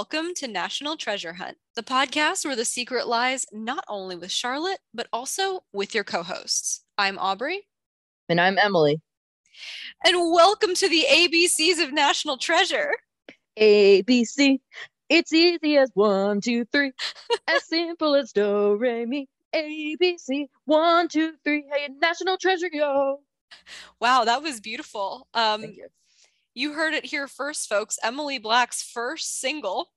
welcome to National Treasure Hunt, the podcast where the secret lies not only with Charlotte, but also with your co hosts. I'm Aubrey. And I'm Emily. And welcome to the ABCs of National Treasure. ABC. It's easy as one, two, three. as simple as do, re, mi. ABC. One, two, three. Hey, National Treasure, yo. Wow, that was beautiful. Um, you. heard it here first, folks. Emily Black's first single,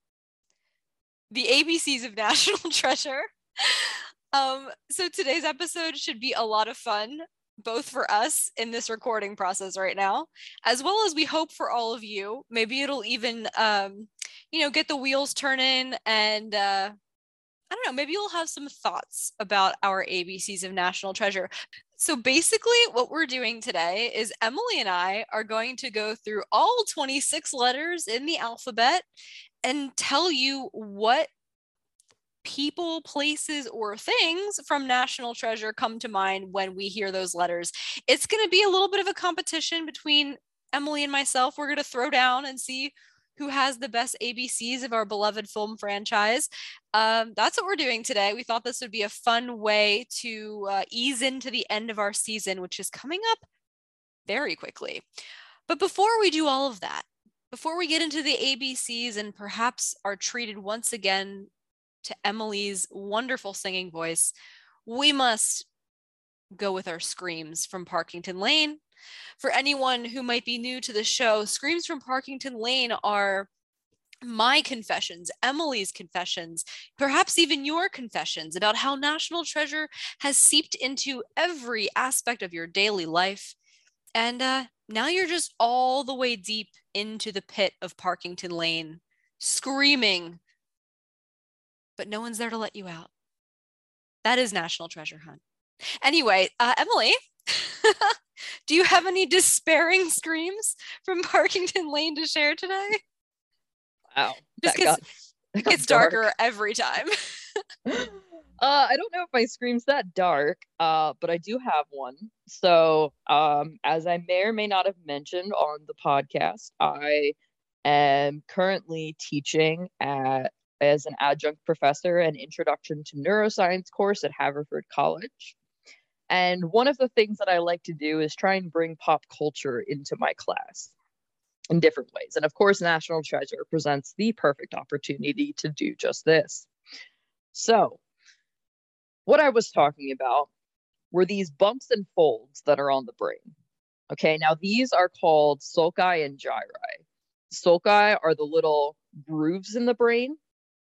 The ABCs of National Treasure. Um, so today's episode should be a lot of fun, both for us in this recording process right now, as well as we hope for all of you. Maybe it'll even, um, you know, get the wheels turning and, uh, I don't know, maybe you'll have some thoughts about our ABCs of National Treasure. So basically, what we're doing today is Emily and I are going to go through all 26 letters in the alphabet and tell you what people, places, or things from National Treasure come to mind when we hear those letters. It's going to be a little bit of a competition between Emily and myself. We're going to throw down and see who has the best ABCs of our beloved film franchise. Um, that's what we're doing today. We thought this would be a fun way to uh, ease into the end of our season, which is coming up very quickly. But before we do all of that, before we get into the ABCs and perhaps are treated once again to Emily's wonderful singing voice, we must go with our screams from Parkington Lane. For anyone who might be new to the show, Screams from Parkington Lane are my confessions, Emily's confessions, perhaps even your confessions about how National Treasure has seeped into every aspect of your daily life. And uh, now you're just all the way deep into the pit of Parkington Lane, screaming, but no one's there to let you out. That is National Treasure Hunt. Anyway, uh, Emily, do you have any despairing screams from Parkington Lane to share today? Wow. Just that 'cause got- that It gets dark. darker every time. uh, I don't know if my scream's that dark, uh, but I do have one. So, um, as I may or may not have mentioned on the podcast, I am currently teaching at as an adjunct professor an introduction to neuroscience course at Haverford College. And one of the things that I like to do is try and bring pop culture into my class in different ways. And of course, National Treasure presents the perfect opportunity to do just this. So, what I was talking about were these bumps and folds that are on the brain. Okay, now these are called sulci and gyri. Sulci are the little grooves in the brain,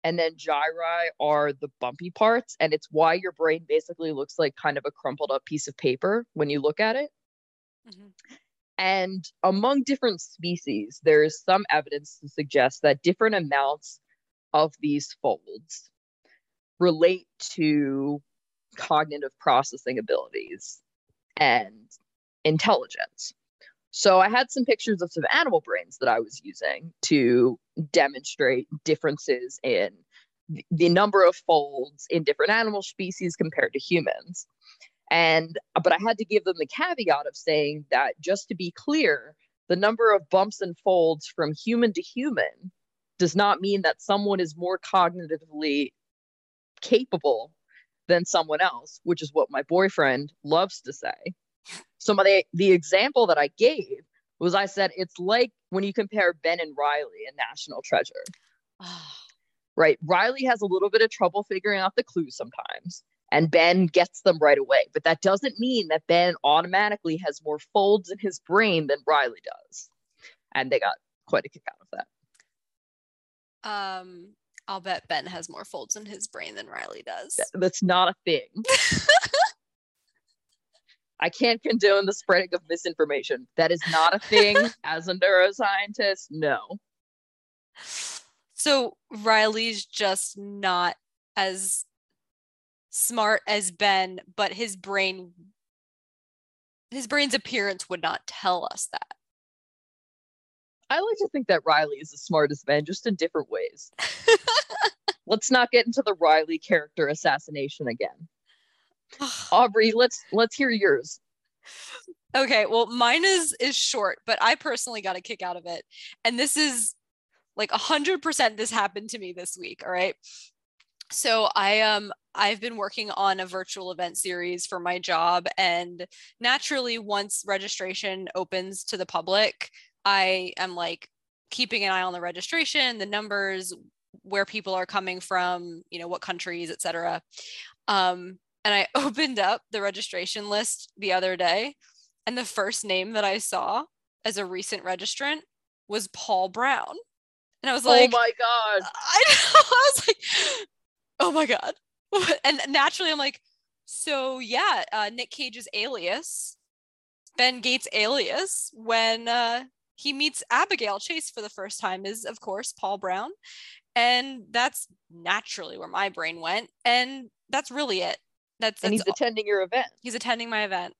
and then gyri are the bumpy parts. And it's why your brain basically looks like kind of a crumpled up piece of paper when you look at it. Mhm. And among different species, there is some evidence to suggest that different amounts of these folds relate to cognitive processing abilities and intelligence. So I had some pictures of some animal brains that I was using to demonstrate differences in the number of folds in different animal species compared to humans. And but I had to give them the caveat of saying that just to be clear, the number of bumps and folds from human to human does not mean that someone is more cognitively capable than someone else, which is what my boyfriend loves to say. So my, the example that I gave was I said it's like when you compare Ben and Riley in National Treasure, right? Riley has a little bit of trouble figuring out the clues sometimes, and Ben gets them right away. But that doesn't mean that Ben automatically has more folds in his brain than Riley does. And they got quite a kick out of that. um, I'll bet Ben has more folds in his brain than Riley does. That's not a thing. I can't condone the spreading of misinformation. That is not a thing as a neuroscientist. No. So Riley's just not as smart as Ben, but his brain his brain's appearance would not tell us that. I like to think that Riley is as smart as Ben, just in different ways. Let's not get into the Riley character assassination again. Aubrey, let's let's hear yours. okay, well mine is is short, but I personally got a kick out of it. And this is like a hundred percent this happened to me this week. All right. So I um I've been working on a virtual event series for my job and naturally once registration opens to the public, I am like keeping an eye on the registration, the numbers, where people are coming from, you know, what countries, etc. Um, and I opened up the registration list the other day, and the first name that I saw as a recent registrant was Paul Brown. And I was like, oh my God. I, I was like, oh my God. And naturally, I'm like, so yeah, uh, Nick Cage's alias, Ben Gates' alias, when uh, he meets Abigail Chase for the first time, is of course Paul Brown. And that's naturally where my brain went. And that's really it. That's, and that's he's attending your event. He's attending my event.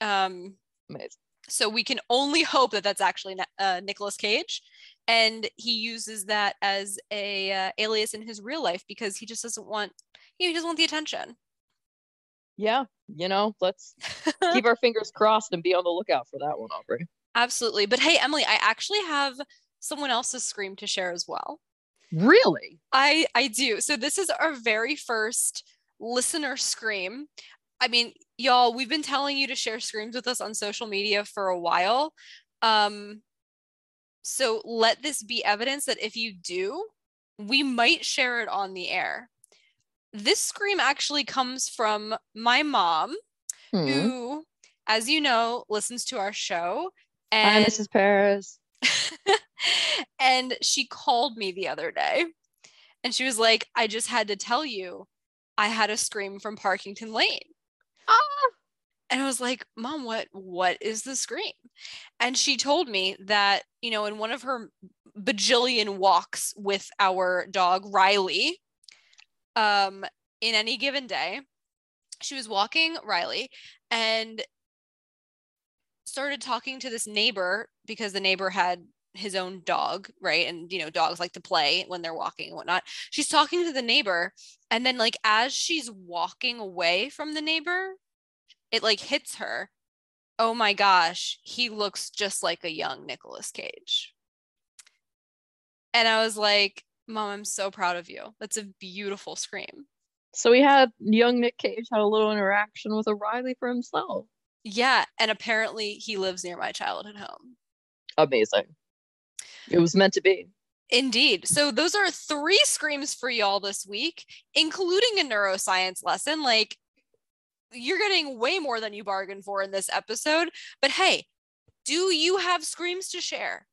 Um, Amazing. So we can only hope that that's actually uh, Nicolas Cage, and he uses that as a uh, alias in his real life because he just doesn't want he doesn't want the attention. Yeah, you know, let's keep our fingers crossed and be on the lookout for that one, Aubrey. Absolutely. But hey, Emily, I actually have someone else's scream to share as well. Really? I I do. So this is our very first listener scream. I mean, y'all, we've been telling you to share screams with us on social media for a while. Um so let this be evidence that if you do, we might share it on the air. This scream actually comes from my mom, hmm. who, as you know, listens to our show. And Hi, Mrs. Paris. and she called me the other day and she was like, I just had to tell you, I had a scream from Parkington Lane. Ah. And I was like, Mom, what what is the scream? And she told me that, you know, in one of her bajillion walks with our dog Riley, um, in any given day, she was walking Riley and started talking to this neighbor because the neighbor had his own dog, right? And you know, dogs like to play when they're walking and whatnot. She's talking to the neighbor, and then like as she's walking away from the neighbor, it like hits her. Oh my gosh, he looks just like a young Nicolas Cage. And I was like, Mom, I'm so proud of you. That's a beautiful scream. So we had young Nick Cage had a little interaction with a Riley for himself. Yeah, and apparently he lives near my childhood home. Amazing. It was meant to be. Indeed. So those are three screams for y'all this week, including a neuroscience lesson. Like you're getting way more than you bargained for in this episode. But hey, do you have screams to share?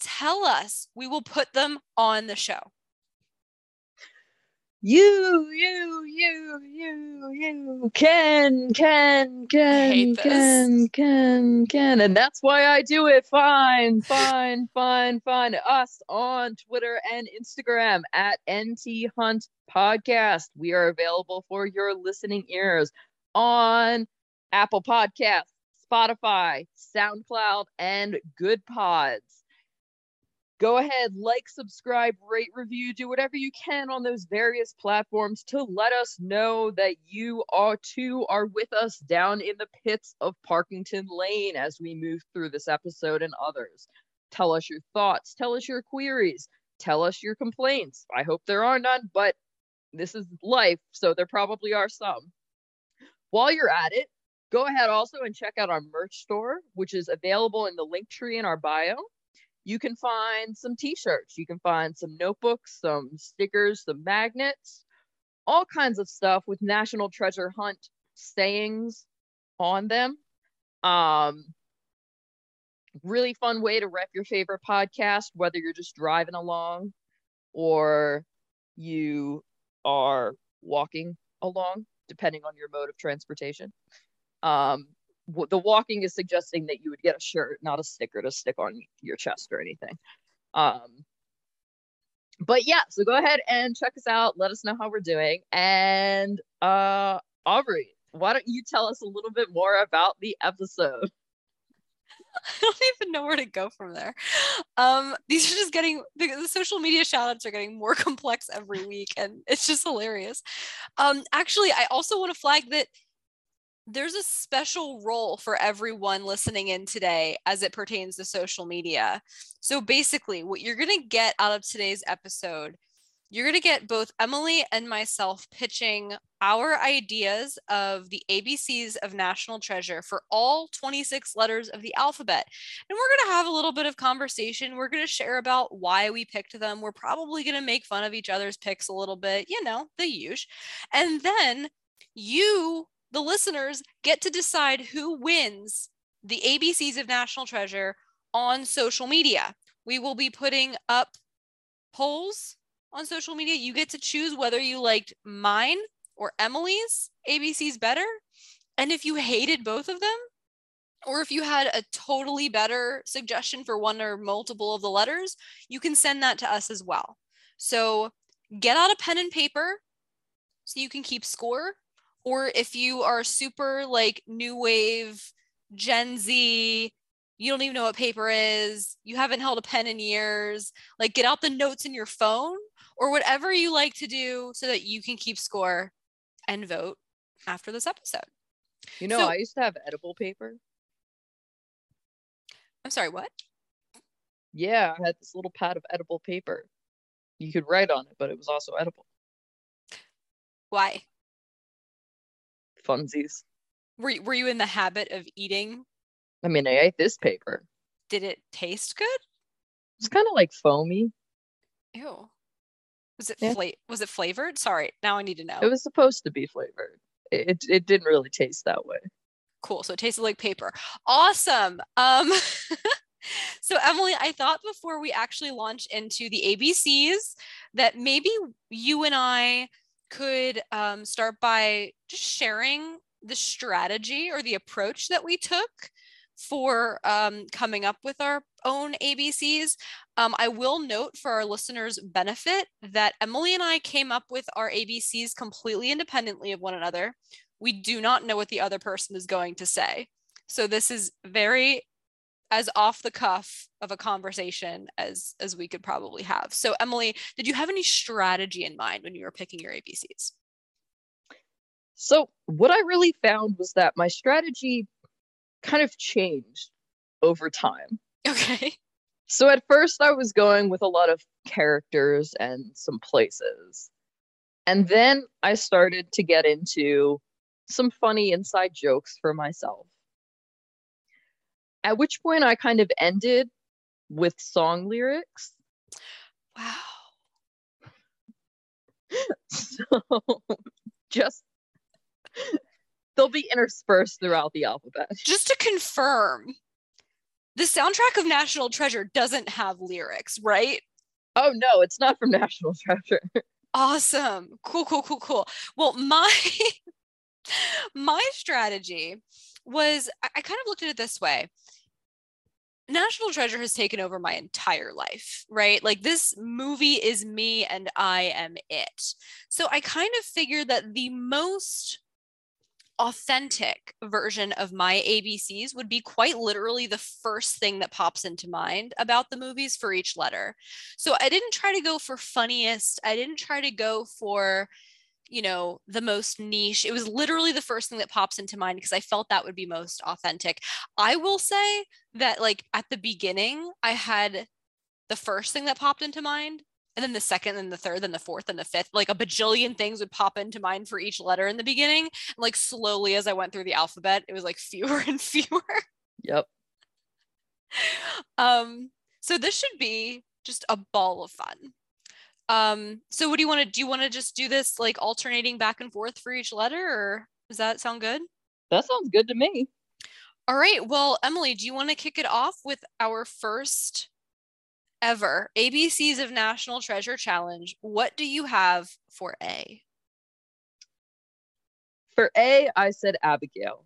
Tell us. We will put them on the show you, you, you, you, you can, can, can, can, can, can. And that's why I do it. Fine, fine, fine, fine. Us on Twitter and Instagram at NT Hunt Podcast. We are available for your listening ears on Apple Podcasts, Spotify, SoundCloud, and Goodpods go ahead, like, subscribe, rate, review, do whatever you can on those various platforms to let us know that you are too are with us down in the pits of Parkington Lane as we move through this episode and others. Tell us your thoughts, tell us your queries, tell us your complaints. I hope there are none, but this is life, so there probably are some. While you're at it, go ahead also and check out our merch store, which is available in the Linktree in our bio you can find some t-shirts you can find some notebooks some stickers some magnets all kinds of stuff with national treasure hunt sayings on them. Um really fun way to rep your favorite podcast whether you're just driving along or you are walking along depending on your mode of transportation. Um the walking is suggesting that you would get a shirt, not a sticker to stick on your chest or anything. Um, but yeah, so go ahead and check us out. Let us know how we're doing. And uh, Aubrey, why don't you tell us a little bit more about the episode? I don't even know where to go from there. Um, these are just getting the, the social media shoutouts are getting more complex every week, and it's just hilarious. Um, actually, I also want to flag that there's a special role for everyone listening in today as it pertains to social media. So basically, what you're going to get out of today's episode, you're going to get both Emily and myself pitching our ideas of the ABCs of National Treasure for all 26 letters of the alphabet. And we're going to have a little bit of conversation. We're going to share about why we picked them. We're probably going to make fun of each other's picks a little bit, you know, the usual. And then you the listeners get to decide who wins the ABCs of National Treasure on social media. We will be putting up polls on social media. You get to choose whether you liked mine or Emily's ABCs better. And if you hated both of them, or if you had a totally better suggestion for one or multiple of the letters, you can send that to us as well. So get out a pen and paper so you can keep score or if you are super like new wave gen z you don't even know what paper is you haven't held a pen in years like get out the notes in your phone or whatever you like to do so that you can keep score and vote after this episode. You know so, i used to have edible paper. I'm sorry what? Yeah i had this little pad of edible paper. You could write on it but it was also edible. Why funsies. Were were you in the habit of eating? I mean, I ate this paper. Did it taste good? It's kind of like foamy. Ew. Was it yeah. fla- was it flavored? Sorry, now I need to know. It was supposed to be flavored. It it didn't really taste that way. Cool. So it tasted like paper. Awesome. Um so Emily, I thought before we actually launch into the ABCs that maybe you and I could um, start by just sharing the strategy or the approach that we took for um, coming up with our own ABCs. Um, I will note for our listeners' benefit that Emily and I came up with our ABCs completely independently of one another. We do not know what the other person is going to say. So this is very as off the cuff of a conversation as as we could probably have. So Emily, did you have any strategy in mind when you were picking your ABCs? So what I really found was that my strategy kind of changed over time. Okay. So at first I was going with a lot of characters and some places. And then I started to get into some funny inside jokes for myself. At which point I kind of ended with song lyrics. Wow. so just they'll be interspersed throughout the alphabet. Just to confirm, the soundtrack of National Treasure doesn't have lyrics, right? Oh no, it's not from National Treasure. awesome. Cool, cool, cool, cool. Well, my my strategy was I kind of looked at it this way. National Treasure has taken over my entire life, right? Like this movie is me and I am it. So I kind of figured that the most authentic version of my ABCs would be quite literally the first thing that pops into mind about the movies for each letter. So I didn't try to go for funniest, I didn't try to go for you know the most niche it was literally the first thing that pops into mind because i felt that would be most authentic. I will say that like at the beginning i had the first thing that popped into mind and then the second and the third and the fourth and the fifth like a bajillion things would pop into mind for each letter in the beginning and like slowly as i went through the alphabet it was like fewer and fewer. Yep. Um so this should be just a ball of fun um, so what do you want to do? You want to just do this like alternating back and forth for each letter, or does that sound good? That sounds good to me. All right. Well, Emily, do you want to kick it off with our first ever ABCs of National Treasure Challenge? What do you have for A? For A, I said Abigail.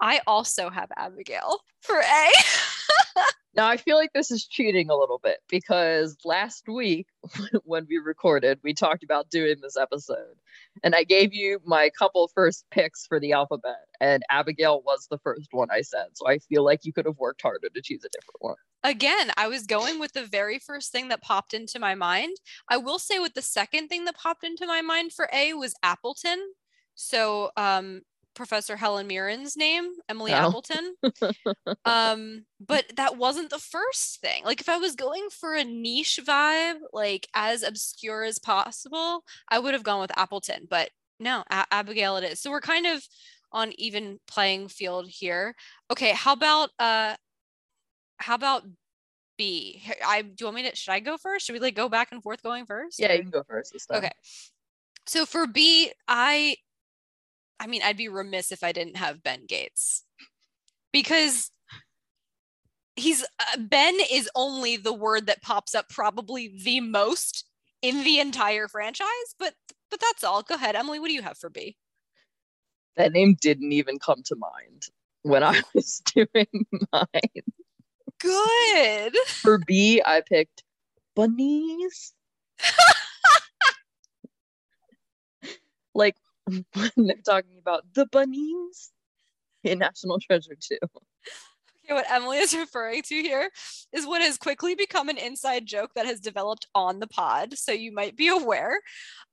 I also have Abigail for A. Now, I feel like this is cheating a little bit because last week when we recorded, we talked about doing this episode. And I gave you my couple first picks for the alphabet, and Abigail was the first one I said. So I feel like you could have worked harder to choose a different one. Again, I was going with the very first thing that popped into my mind. I will say, with the second thing that popped into my mind for A was Appleton. So, um, Professor Helen Mirren's name, Emily Oh. Appleton. um, but that wasn't the first thing. Like if I was going for a niche vibe, like as obscure as possible, I would have gone with Appleton. But no, A- Abigail it is. So we're kind of on even playing field here. Okay, how about uh, how about B? I do you want me to? Should I go first? Should we like go back and forth going first? Yeah, you can go first. Okay. So for B, I I mean, I'd be remiss if I didn't have Ben Gates. Because he's uh, Ben is only the word that pops up probably the most in the entire franchise, but but that's all. Go ahead, Emily, what do you have for B? That name didn't even come to mind when I was doing mine. Good. For B, I picked bunnies. like when they're talking about the bunnies in National Treasure 2. Okay, what Emily is referring to here is what has quickly become an inside joke that has developed on the pod. So you might be aware.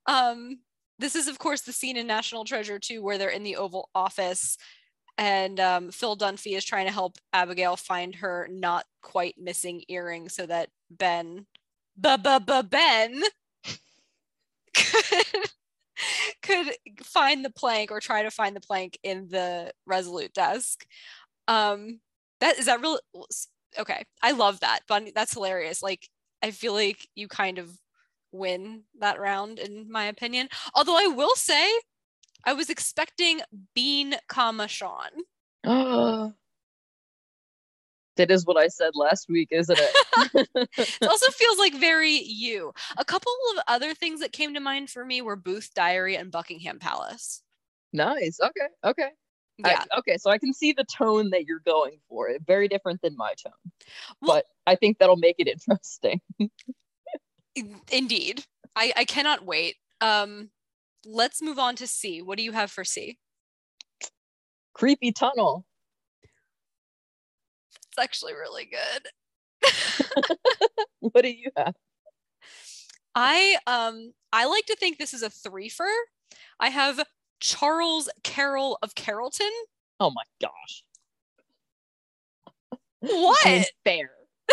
Um, this is, of course, the scene in National Treasure 2 where they're in the Oval Office and um, Phil Dunphy is trying to help Abigail find her not quite missing earring so that Ben, ba ba ba Ben, could, could find the plank or try to find the plank in the Resolute desk. Um, that is that real okay i love that bunny that's hilarious like i feel like you kind of win that round in my opinion. Although i will say i was expecting bean comma sean that is what I said last week, isn't it? it also feels like very you a couple of other things that came to mind for me were booth diary and buckingham palace nice. Okay. Okay. I- yeah okay. So I can see the tone that you're going for. It very different than my tone. Well- but I think that'll make it interesting. indeed i i cannot wait um let's move on to c what do you have for c Creepy tunnel. Actually really good What do you have? I um I like to think this is a threefer. I have Charles Carroll of Carrollton. Oh my gosh. What? Fair.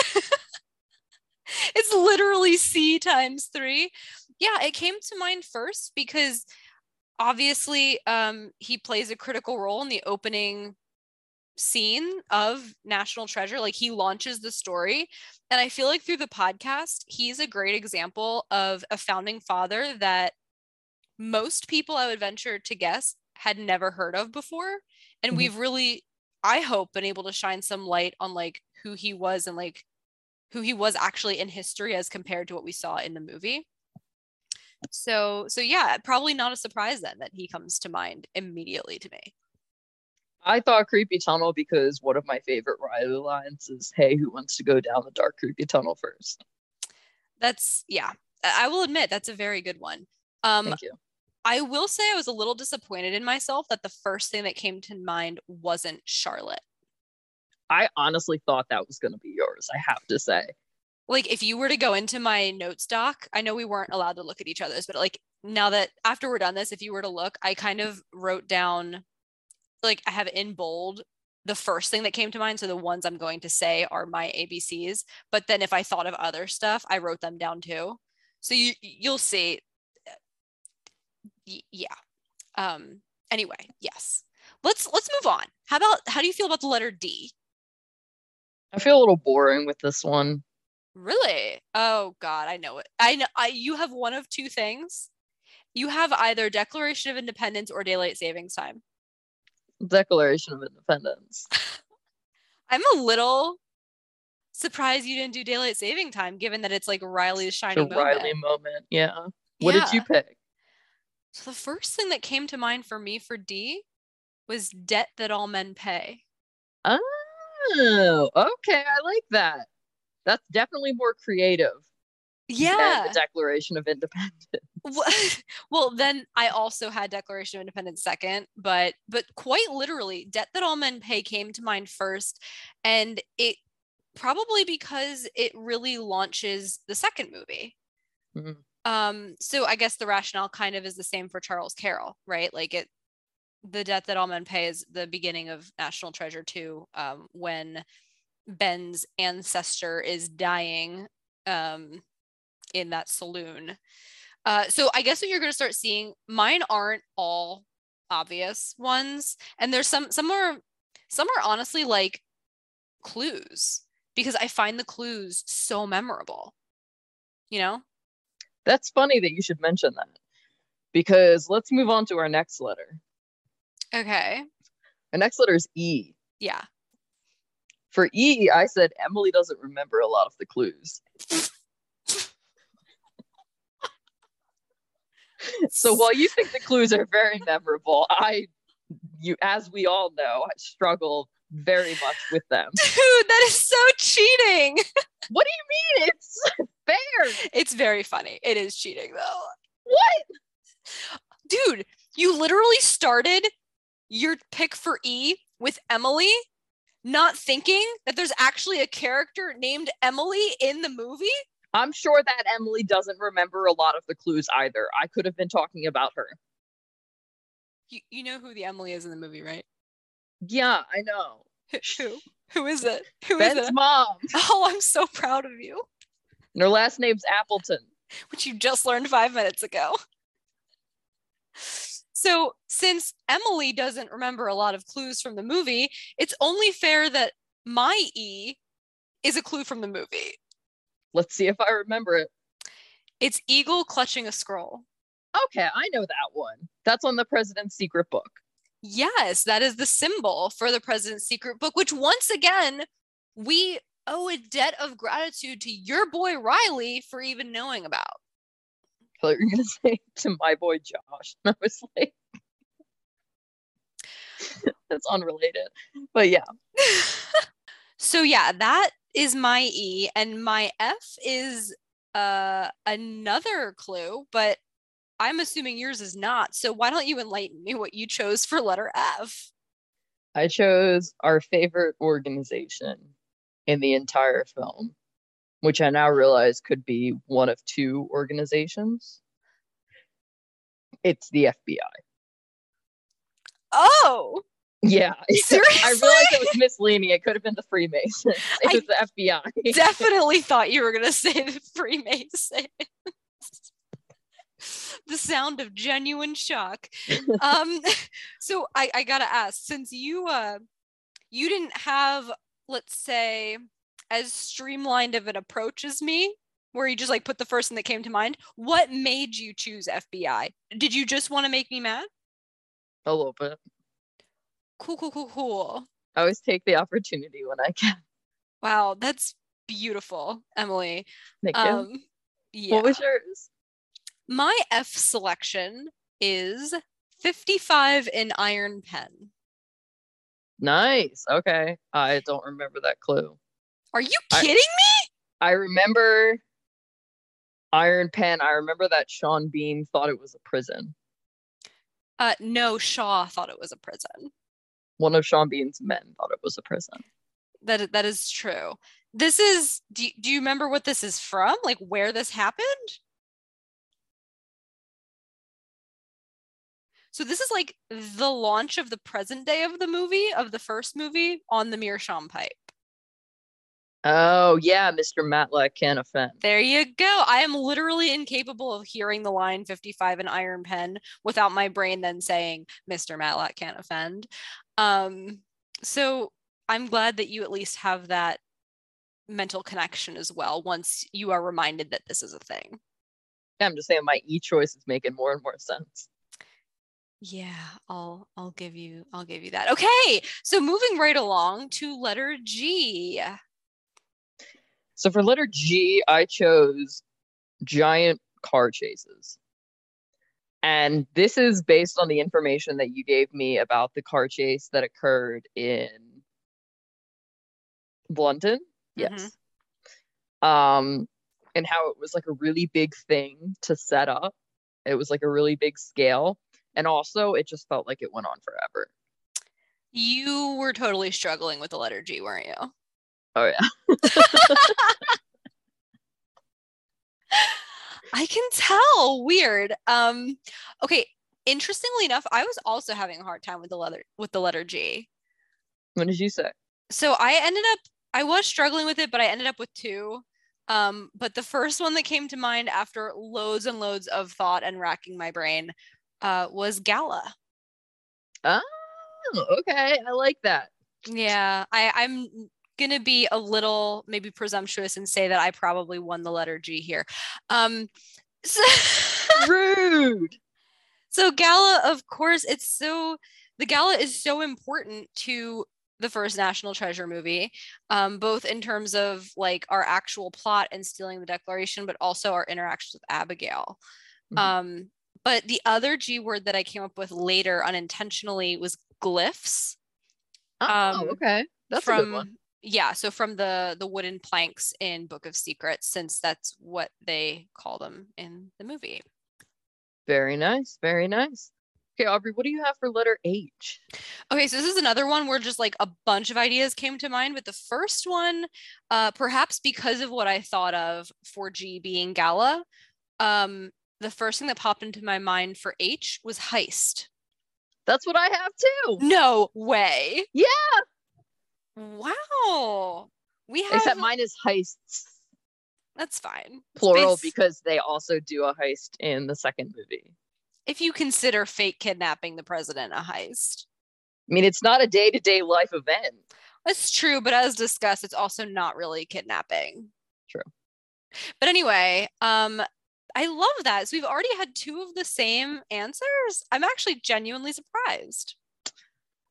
it's literally C times three. Yeah, it came to mind first because obviously um he plays a critical role in the opening scene of National Treasure. Like he launches the story. And I feel like through the podcast, he's a great example of a founding father that most people I would venture to guess had never heard of before. And Mhm. we've really, I hope, been able to shine some light on like who he was and like who he was actually in history as compared to what we saw in the movie. So, so yeah, probably not a surprise then that he comes to mind immediately to me. I thought creepy tunnel because one of my favorite Riley lines is, "Hey, who wants to go down the dark creepy tunnel first? That's yeah. I will admit that's a very good one. Um, Thank you. I will say I was a little disappointed in myself that the first thing that came to mind wasn't Charlotte. I honestly thought that was going to be yours. I have to say. Like if you were to go into my notes doc, I know we weren't allowed to look at each other's, but like now that after we're done this, if you were to look, I kind of wrote down like I have in bold the first thing that came to mind. So the ones I'm going to say are my ABCs. But then if I thought of other stuff, I wrote them down too. So you you'll see. Yeah. Um. Anyway, yes. Let's let's move on. How about how do you feel about the letter D? I feel a little boring with this one. Really? Oh God, I know it. I know. I you have one of two things. You have either Declaration of Independence or Daylight Savings Time. Declaration of Independence. I'm a little surprised you didn't do Daylight Saving Time, given that it's like Riley's shining moment. Riley moment. Yeah. What did you pick? So the first thing that came to mind for me for D was debt that all men pay. Oh, okay. I like that. That's definitely more creative than Yeah. the Declaration of Independence. Well then i also had declaration of independence second but but quite literally debt that all men pay came to mind first and it probably because it really launches the second movie Mhm. um so i guess the rationale kind of is the same for charles carroll right like it the debt that all men pay is the beginning of National Treasure 2, um, when Ben's ancestor is dying um, in that saloon. Uh, so I guess what you're going to start seeing, mine aren't all obvious ones, and there's some some are some are honestly like clues because I find the clues so memorable. You know? That's funny that you should mention that because let's move on to our next letter. Okay. Our next letter is E. Yeah. For E, I said Emily doesn't remember a lot of the clues. so while you think the clues are very memorable, I you as we all know, I struggle very much with them. Dude, that is so cheating. What do you mean? It's fair. It's very funny. It is cheating though. What? Dude, you literally started your pick for E with Emily, not thinking that there's actually a character named Emily in the movie. I'm sure that Emily doesn't remember a lot of the clues either. I could have been talking about her. You, you know who the Emily is in the movie, right? Yeah, I know. Who? Who is it? Who is Ben's it? mom. Oh, I'm so proud of you, And her last name's Appleton. which you just learned five minutes ago. So, since Emily doesn't remember a lot of clues from the movie, it's only fair that my E is a clue from the movie. Let's see if I remember it. It's Eagle clutching a scroll. Okay, I know that one. That's on the President's Secret Book. Yes, that is the symbol for the President's Secret Book, which once again, we owe a debt of gratitude to your boy Riley for even knowing about. I thought you were gonna say to my boy Josh. And I was like, that's unrelated. But yeah, so yeah, that is my E and my F is uh another clue, but I'm assuming yours is not. So why don't you enlighten me what you chose for letter F? I chose our favorite organization in the entire film, which I now realize could be one of two organizations. It's the FBI. Oh, Yeah. Seriously? I realized it was misleading. It could have been the Freemasons. It I was the FBI. definitely thought you were going to say the Freemasons. the sound of genuine shock. Um, so I, I gotta ask, since you uh you didn't have, let's say, as streamlined of an approach as me, where you just like put the first thing that came to mind, what made you choose FBI? Did you just want to make me mad? A little bit. Cool, cool, cool, cool. I always take the opportunity when I can. Wow, that's beautiful, Emily. Thank you. Um, yeah. What was yours? My F selection is 55 in Iron Pen. Nice. Okay. I don't remember that clue. Are you I- kidding me? I remember Iron Pen. I remember that Sean Bean thought it was a prison. Uh, no, Shaw thought it was a prison. One of Sean Bean's men thought it was a prison. That that is true. This is. Do do you remember what this is from? Like where this happened? So this is like the launch of the present day of the movie of the first movie on the Meerschaum pipe. Oh yeah, Mr. Matlock can't offend. There you go. I am literally incapable of hearing the line 55 in Iron Pen without my brain then saying Mr. Matlock can't offend. Um, so I'm glad that you at least have that mental connection as well once you are reminded that this is a thing. I'm just saying my E choice is making more and more sense. Yeah, I'll I'll give you I'll give you that. Okay. So moving right along to letter G. So for letter G, I chose giant car chases. And this is based on the information that you gave me about the car chase that occurred in London. Yes. Um, and how it was like a really big thing to set up. It was like a really big scale. And also, it just felt like it went on forever. You were totally struggling with the letter G, weren't you? Oh, yeah. I can tell. Weird. Um, okay, interestingly enough, I was also having a hard time with the letter with the letter G. What did you say? So I ended up I was struggling with it, but I ended up with two. Um, but the first one that came to mind after loads and loads of thought and racking my brain uh, was Gala. Oh, okay. I like that. Yeah, I, I'm gonna be a little maybe presumptuous and say that I probably won the letter G here. Um, so Rude. so gala of course it's so the gala is so important to the first national treasure movie um, both in terms of like our actual plot and stealing the declaration but also our interactions with abigail Mhm. um, but the other g word that i came up with later unintentionally was glyphs Oh, Um, okay. That's from a good one. Yeah so from the the wooden planks in book of secrets since that's what they call them in the movie Very nice. Very nice. Okay, Aubrey, what do you have for letter H? Okay, so this is another one where just like a bunch of ideas came to mind. But the first one, uh, perhaps because of what I thought of for G being gala, um, the first thing that popped into my mind for H was heist. That's what I have too. No way. Yeah. Wow. We have Except mine is heists, that's fine. plural, Space- because they also do a heist in the second movie. if you consider fake kidnapping the president a heist. I mean, it's not a day to day life event. That's true, but as discussed, it's also not really kidnapping. True. But anyway, um, I love that. So we've already had two of the same answers. I'm actually genuinely surprised.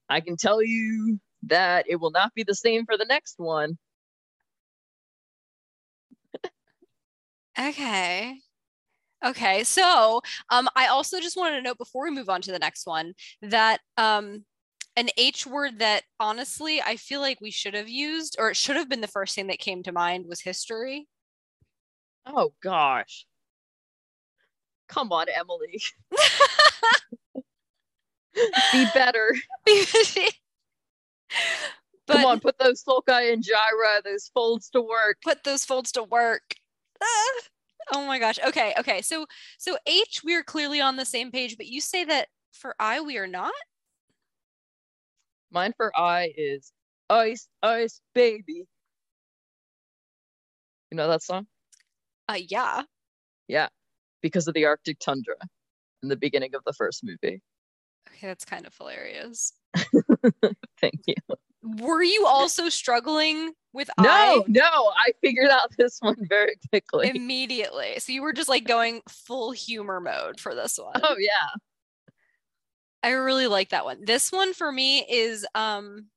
I can tell you that it will not be the same for the next one. Okay. Okay. So um, I also just wanted to note before we move on to the next one that um, an H word that honestly I feel like we should have used, or it should have been the first thing that came to mind, was history. Oh gosh. Come on, Emily. Be better. but Come on, put those sulci and gyra, those folds to work. put those folds to work. Ah, oh my gosh. Okay, okay. So so H we are clearly on the same page, but you say that for I we are not? Mine for I is ice, ice, baby. You know that song? Uh yeah. Yeah, because of the Arctic tundra in the beginning of the first movie. Okay, that's kind of hilarious. Thank you. Were you also struggling with No, I no, I figured out this one very quickly. immediately? So you were just like going full humor mode for this one. Oh yeah. I really like that one. This one for me is um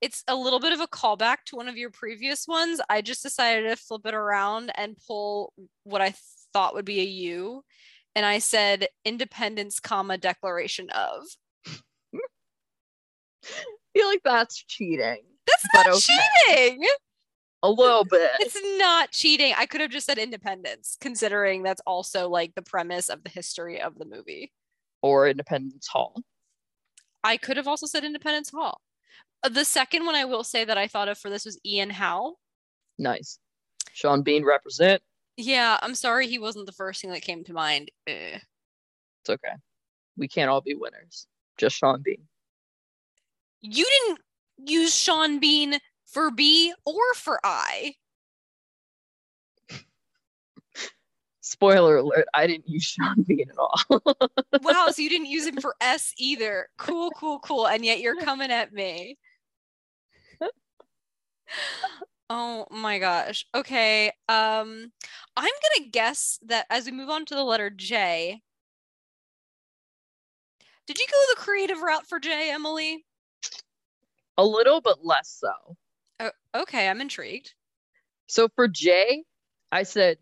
it's a little bit of a callback to one of your previous ones. I just decided to flip it around and pull what I thought would be a U. And I said independence, comma, declaration of. I feel like that's cheating. That's not okay. cheating. A little bit. It's not cheating. I could have just said independence, considering that's also like the premise of the history of the movie. or Independence Hall. I could have also said Independence Hall. Uh, The second one I will say that I thought of for this was Ian Howe. Nice. Sean Bean represent. Yeah, I'm sorry he wasn't the first thing that came to mind. Eh. It's okay. We can't all be winners. Just Sean Bean. You didn't use Sean Bean for B or for I. Spoiler alert, I didn't use Sean Bean at all. Wow, so you didn't use him for S either. Cool, cool, cool. And yet you're coming at me. Oh my gosh. Okay. Um I'm going to guess that as we move on to the letter J. Did you go the creative route for J, Emily? A little, but less so. Oh, okay, I'm intrigued. So for Jay, I said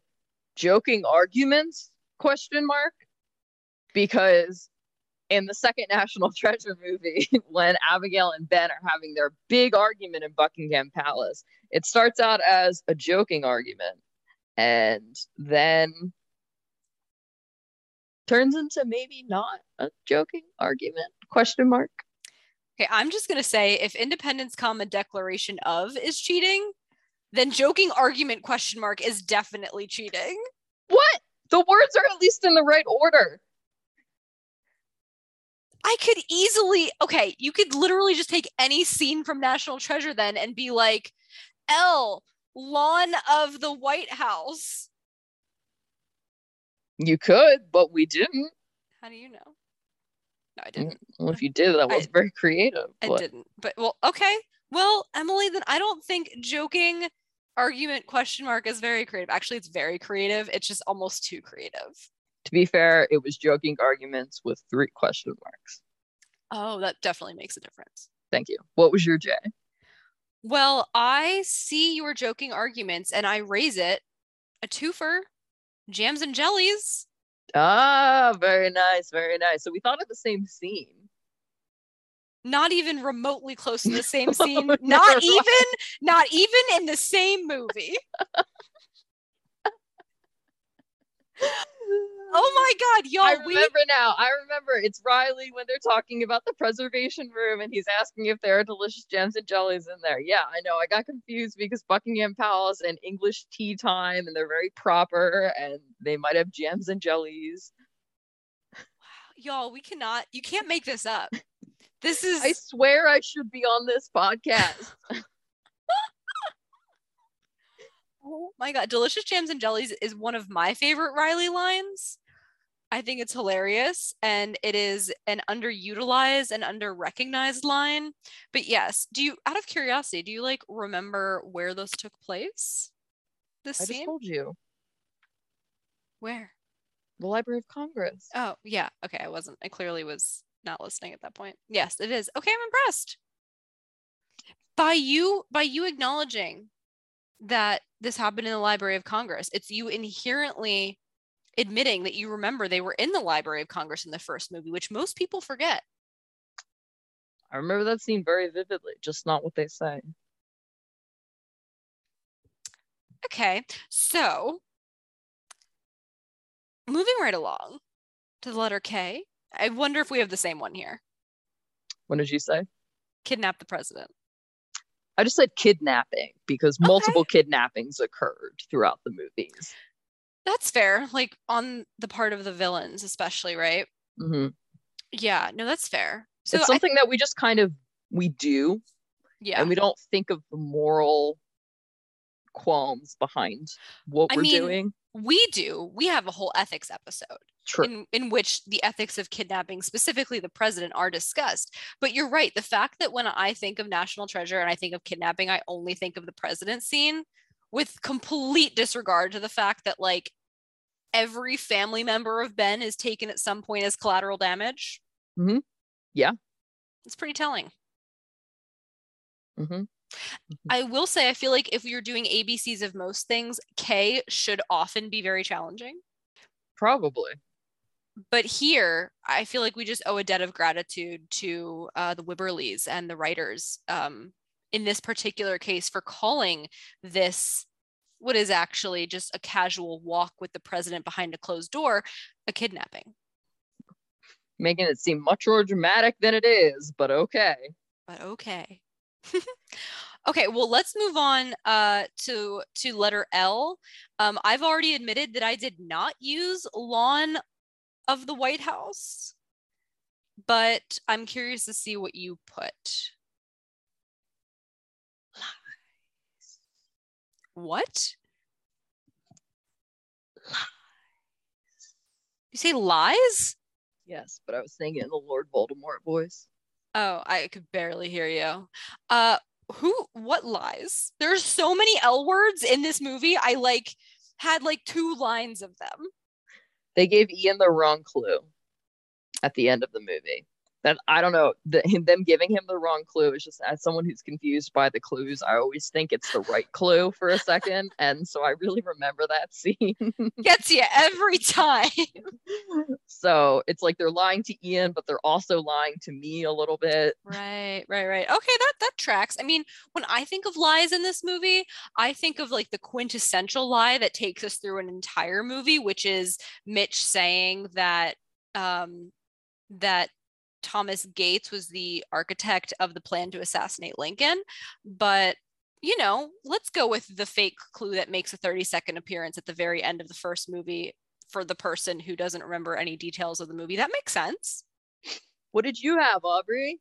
joking arguments question mark because in the second National Treasure movie, when Abigail and Ben are having their big argument in Buckingham Palace, it starts out as a joking argument and then turns into maybe not a joking argument question mark. Okay, I'm just gonna say if independence comma declaration of is cheating, then joking argument question mark is definitely cheating. What? The words are at least in the right order. I could easily, okay, you could literally just take any scene from National Treasure then and be like, L, lawn of the White House. You could, but we didn't. How do you know? No, I didn't. Well, if you did, that was I- very creative. I but- didn't. But well, okay. Well, Emily, then I don't think joking argument question mark is very creative. Actually, it's very creative. It's just almost too creative. To be fair, it was joking arguments with three question marks. Oh, that definitely makes a difference. Thank you. What was your J? Well, I see your joking arguments and I raise it a twofer, jams and jellies. Ah, very nice, very nice. So we thought of the same scene. Not even remotely close to the same scene. No, not right. even, not even in the same movie. Oh my god, y'all, we remember now. I remember it's Riley when they're talking about the preservation room and he's asking if there are delicious gems and jellies in there. Yeah, I know. I got confused because Buckingham Palace and English tea time and they're very proper and they might have gems and jellies. Wow, y'all, we cannot you can't make this up. This is I swear I should be on this podcast. Oh my god, delicious jams and jellies is one of my favorite Riley lines. I think it's hilarious and it is an underutilized and under-recognized line. But yes, do you out of curiosity, do you like remember where those took place? This I just scene? told you. Where? The Library of Congress. Oh, yeah. Okay, I wasn't I clearly was not listening at that point. Yes, it is. Okay, I'm impressed. By you by you acknowledging that this happened in the Library of Congress, it's you inherently admitting that you remember they were in the Library of Congress in the first movie, which most people forget. I remember that scene very vividly, just not what they say. Okay, so moving right along to the letter K. I wonder if we have the same one here. What did you say? Kidnap the president. I just said kidnapping because multiple kidnappings occurred throughout the movies. That's fair. Like on the part of the villains, especially, right? hmm Yeah, no, that's fair. So it's something that we just kind of we do, yeah, and we don't think of the moral qualms behind what I we're mean, doing. we do. We have a whole ethics episode True. in in which the ethics of kidnapping, specifically the president, are discussed. But you're right. The fact that when I think of National Treasure and I think of kidnapping, I only think of the president scene with complete disregard to the fact that like every family member of Ben is taken at some point as collateral damage. Mhm. Yeah. It's pretty telling. hmm I will say, I feel like if you're doing ABCs of most things, K should often be very challenging. Probably. But here, I feel like we just owe a debt of gratitude to uh, the Wibberleys and the writers um, in this particular case for calling this what is actually just a casual walk with the president behind a closed door a kidnapping. Making it seem much more dramatic than it is, but okay. But okay. okay, well, let's move on uh, to to letter L. Um, I've already admitted that I did not use lawn of the White House, but I'm curious to see what you put. What? Lies. You say lies? Yes, but I was saying it in the Lord Voldemort voice. Oh, I could barely hear you. Uh who what lies? There's so many L words in this movie. I like had like two lines of them. They gave Ian the wrong clue at the end of the movie. That I don't know. The, them giving him the wrong clue is just as someone who's confused by the clues, I always think it's the right clue for a second, and so I really remember that scene. Gets you every time. so it's like they're lying to Ian, but they're also lying to me a little bit. right, right, right. Okay, that that tracks. I mean, when I think of lies in this movie, I think of like the quintessential lie that takes us through an entire movie, which is Mitch saying that um that Thomas Gates was the architect of the plan to assassinate Lincoln. But, you know, let's go with the fake clue that makes a 30 second appearance at the very end of the first movie for the person who doesn't remember any details of the movie. That makes sense. What did you have, Aubrey?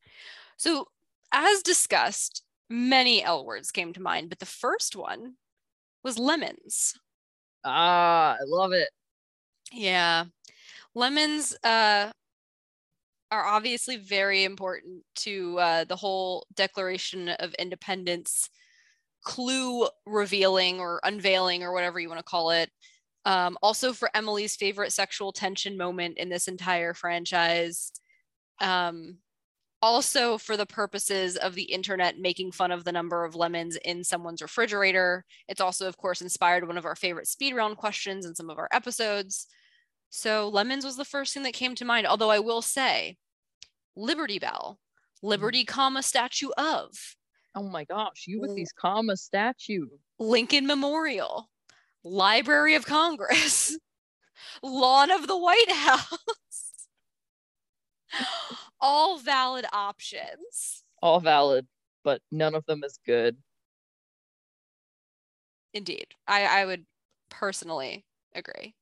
So, as discussed, many L words came to mind, but the first one was lemons. Ah, I love it. Yeah. Lemons uh, are obviously very important to uh, the whole Declaration of Independence clue revealing or unveiling or whatever you want to call it. Um, also, for Emily's favorite sexual tension moment in this entire franchise. Um, also, for the purposes of the internet making fun of the number of lemons in someone's refrigerator. It's also, of course, inspired one of our favorite speed round questions in some of our episodes. So, lemons was the first thing that came to mind. Although I will say, Liberty Bell, mm-hmm. Liberty, comma, statue of. Oh my gosh, you with these comma statue. Lincoln Memorial, Library of Congress, Lawn of the White House. All valid options. All valid, but none of them is good. Indeed. I, I would personally agree.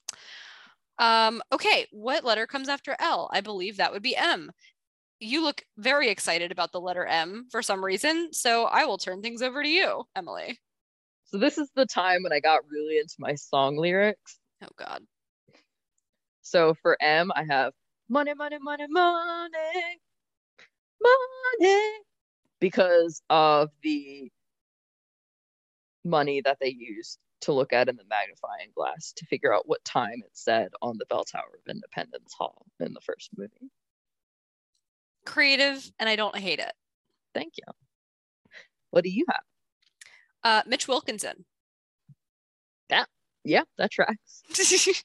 Um, okay, what letter comes after L? I believe that would be M. You look very excited about the letter M for some reason, so I will turn things over to you, Emily. So this is the time when I got really into my song lyrics. Oh God. So for M, I have money, money, money, money, money, because of the money that they used to look at in the magnifying glass to figure out what time it said on the Bell Tower of Independence Hall in the first movie. Creative, and I don't hate it. Thank you. What do you have? Uh, Mitch Wilkinson. Yeah, yeah, that tracks.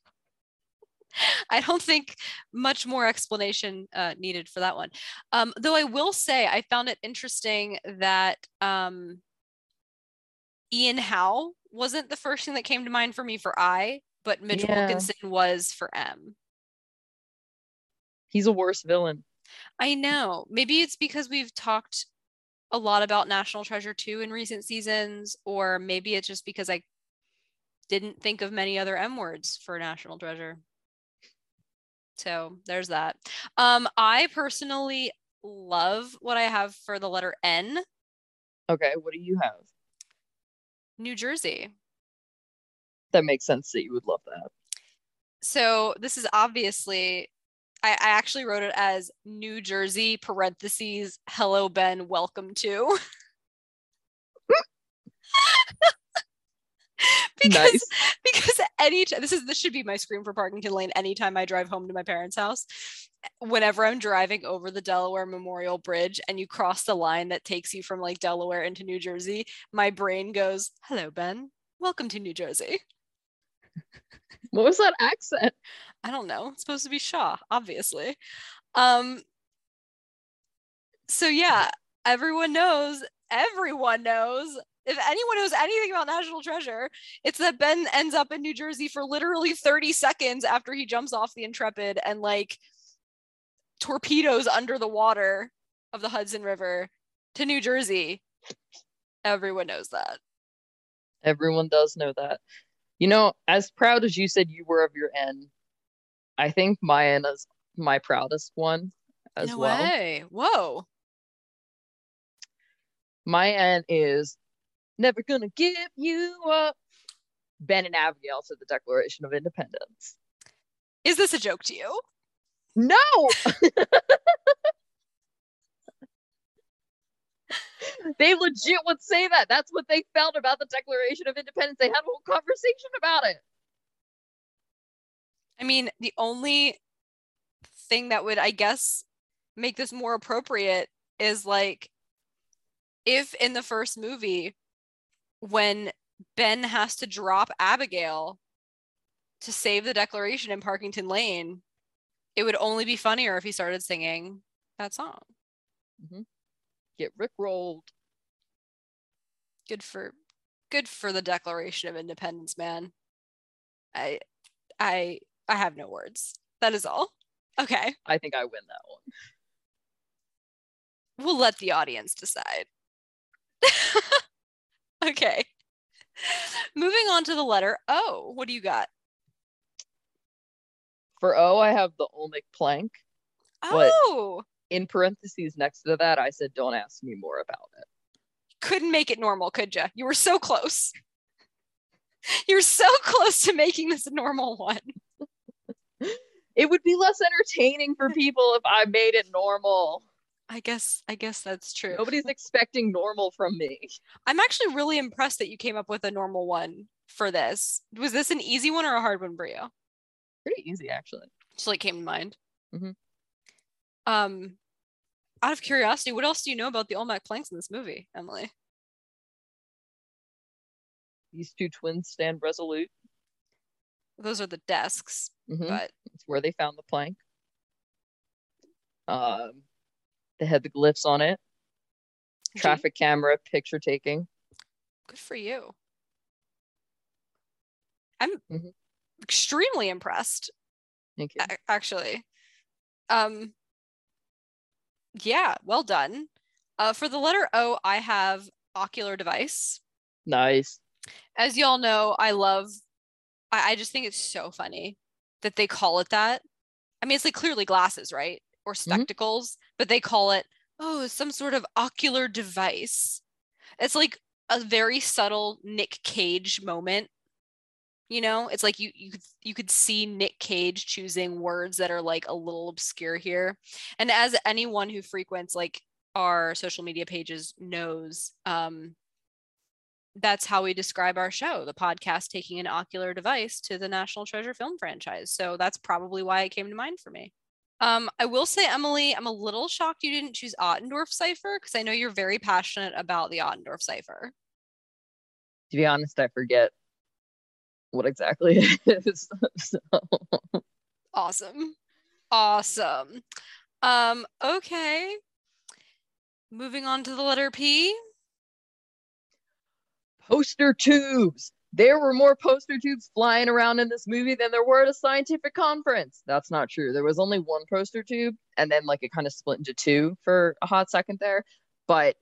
I don't think much more explanation uh, needed for that one. Um, though I will say, I found it interesting that um, Ian Howe wasn't the first thing that came to mind for me for I, but Mitch Yeah. Wilkinson was for M. He's a worse villain. I know. Maybe it's because we've talked a lot about National Treasure 2 in recent seasons, or maybe it's just because I didn't think of many other M words for National Treasure. So there's that. Um, I personally love what I have for the letter N, Okay, what do you have? New Jersey. That makes sense that you would love that. So this is obviously I, I actually wrote it as New Jersey parentheses hello Ben welcome to because Nice. because any this is this should be my scream for Parkington Lane anytime I drive home to my parents' house. Whenever I'm driving over the Delaware Memorial Bridge and you cross the line that takes you from like Delaware into New Jersey, my brain goes, "Hello Ben, welcome to New Jersey." What was that accent? I don't know. It's supposed to be Shaw, obviously. Um so yeah, everyone knows, everyone knows. If anyone knows anything about National Treasure, it's that Ben ends up in New Jersey for literally 30 seconds after he jumps off the Intrepid and like torpedoes under the water of the Hudson River to New Jersey. Everyone knows that. Everyone does know that. You know, as proud as you said you were of your N, I think my N is my proudest one as no well. way. Whoa. My N is never gonna give you up. Ben and Abigail to the Declaration of Independence. Is this a joke to you? No! they legit would say that. That's what they felt about the Declaration of Independence. They had a whole conversation about it. I mean, the only thing that would, I guess, make this more appropriate is like if in the first movie, when Ben has to drop Abigail to save the Declaration in Parkington Lane, it would only be funnier if he started singing that song. Mm-hmm. Get Rick rolled. Good for good for the Declaration of Independence, man. I I I have no words. That is all. Okay. I think I win that one. we'll let the audience decide. okay. Moving on to the letter O. What do you got? For O, I have the Olmec plank. Oh, in parentheses next to that, I said, don't ask me more about it. Couldn't make it normal, could you? You were so close. You're so close to making this a normal one. It would be less entertaining for people if I made it normal. I guess I guess that's true. Nobody's expecting normal from me. I'm actually really impressed that you came up with a normal one for this. Was this an easy one or a hard one for you? Pretty easy, actually. Just like came to mind. Mhm. Um, out of curiosity, what else do you know about the Olmec planks in this movie, Emily? These two twins stand resolute. Those are the desks, Mhm. but It's where they found the plank. Um, they had the glyphs on it. gee, Traffic camera, picture taking. good for you. I'm Mhm. extremely impressed Thank you. a- actually um yeah well done uh for the letter o i have ocular device Nice. as y'all know i love I, I just think it's so funny that they call it that i mean it's like clearly glasses right or spectacles but they call it oh some sort of ocular device. It's like a very subtle nick cage moment. You know it's like you you could you could see nick cage choosing words that are like a little obscure here. And as anyone who frequents like our social media pages knows um that's how we describe our show the podcast taking an ocular device to the national treasure film franchise. So that's probably why it came to mind for me um, I will say, Emily, I'm a little shocked you didn't choose Ottendorf cipher because I know you're very passionate about the Ottendorf cipher. To be honest, I forget what exactly it is. So, Awesome. Awesome. Um, okay. Moving on to the letter P. poster tubes. There were more poster tubes flying around in this movie than there were at a scientific conference. That's not true. There was only one poster tube, and then like it kind of split into two for a hot second there. But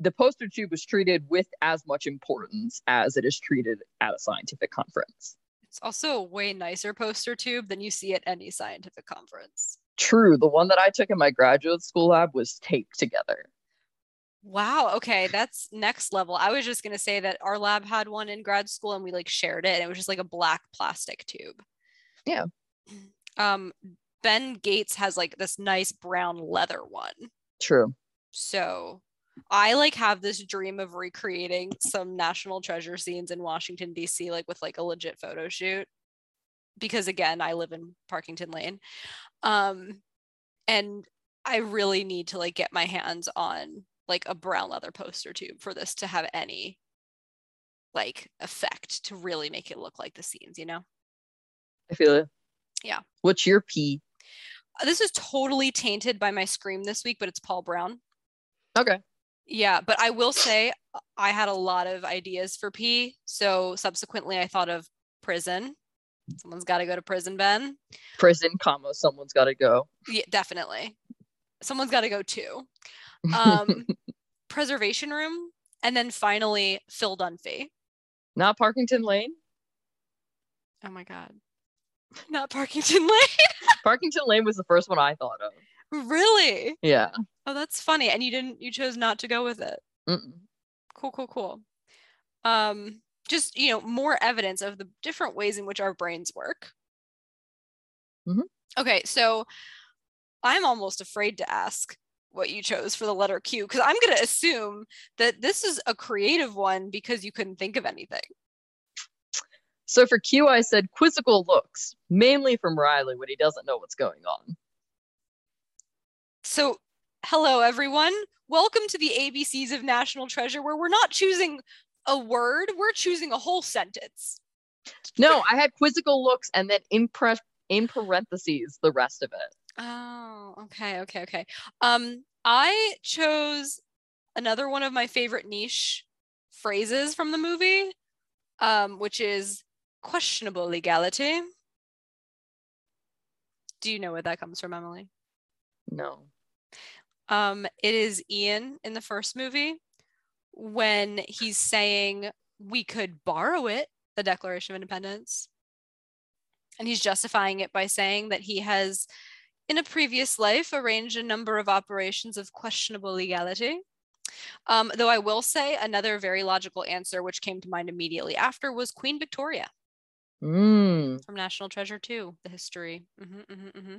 the poster tube was treated with as much importance as it is treated at a scientific conference. It's also a way nicer poster tube than you see at any scientific conference. True, the one that I took in my graduate school lab was taped together. Wow. Okay. That's next level. I was just going to say that our lab had one in grad school and we like shared it and it was just like a black plastic tube. Yeah. Um, Ben Gates has like this nice brown leather one. True. So I like have this dream of recreating some national treasure scenes in Washington, DC, like with like a legit photo shoot. Because again, I live in Parkington Lane. Um, and I really need to like get my hands on like a brown leather poster tube for this to have any like effect to really make it look like the scenes, you know? I feel it. Yeah. What's your P? This is totally tainted by my scream this week, but it's Paul Brown. Okay. Yeah, but I will say uh, I had a lot of ideas for P. So subsequently I thought of prison. Someone's got to go to prison, Ben. Prison, comma, someone's got to go. Yeah, definitely. Someone's got to go too. Um, preservation room. And then finally, Phil Dunphy. Not Parkington Lane. Oh my God. Not Parkington Lane. Parkington Lane was the first one I thought of. really? Yeah. Oh, that's funny. And you didn't, you chose not to go with it. Mm-mm. Cool, cool, cool. Um, just, you know, more evidence of the different ways in which our brains work. Mhm. Okay, so I'm almost afraid to ask what you chose for the letter Q because I'm going to assume that this is a creative one because you couldn't think of anything. So for Q, I said quizzical looks, mainly from Riley when he doesn't know what's going on. So, hello, everyone. Welcome to the ABCs of National Treasure, where we're not choosing a word, we're choosing a whole sentence. No, I had quizzical looks and then in, pre- in parentheses the rest of it. Oh, okay, okay, okay. Um, I chose another one of my favorite niche phrases from the movie, um, which is questionable legality. Do you know where that comes from, Emily? No. Um, it is Ian in the first movie when he's saying we could borrow it, the Declaration of Independence. And he's justifying it by saying that he has in a previous life, arranged a number of operations of questionable legality. Um, though I will say another very logical answer, which came to mind immediately after, was Queen Victoria Mm. from National Treasure 2, the history. hmm hmm hmm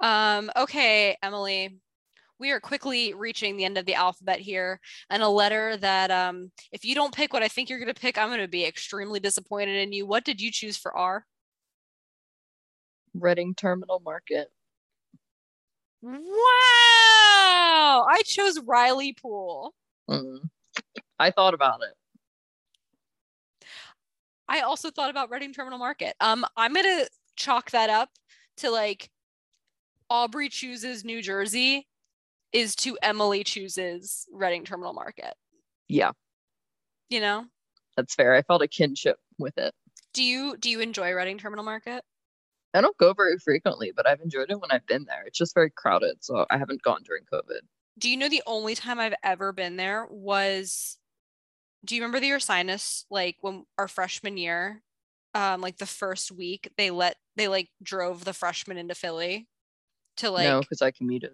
Um, okay, Emily, we are quickly reaching the end of the alphabet here, and a letter that um, if you don't pick what I think you're going to pick, I'm going to be extremely disappointed in you. What did you choose for R? Reading Terminal Market. Wow, I chose Riley Poole. Mm. I thought about it. I also thought about Reading Terminal Market. Um, I'm gonna chalk that up to like Aubrey chooses New Jersey is to Emily chooses Reading Terminal Market. Yeah, You know? that's fair. I felt a kinship with it. Do you do you enjoy Reading Terminal Market? I don't go very frequently, but I've enjoyed it when I've been there. It's just very crowded, so I haven't gone during COVID. Do you know the only time I've ever been there was do you remember the Ursinus like when our freshman year? Um, like the first week they let they like drove the freshmen into Philly to like no, because I commuted.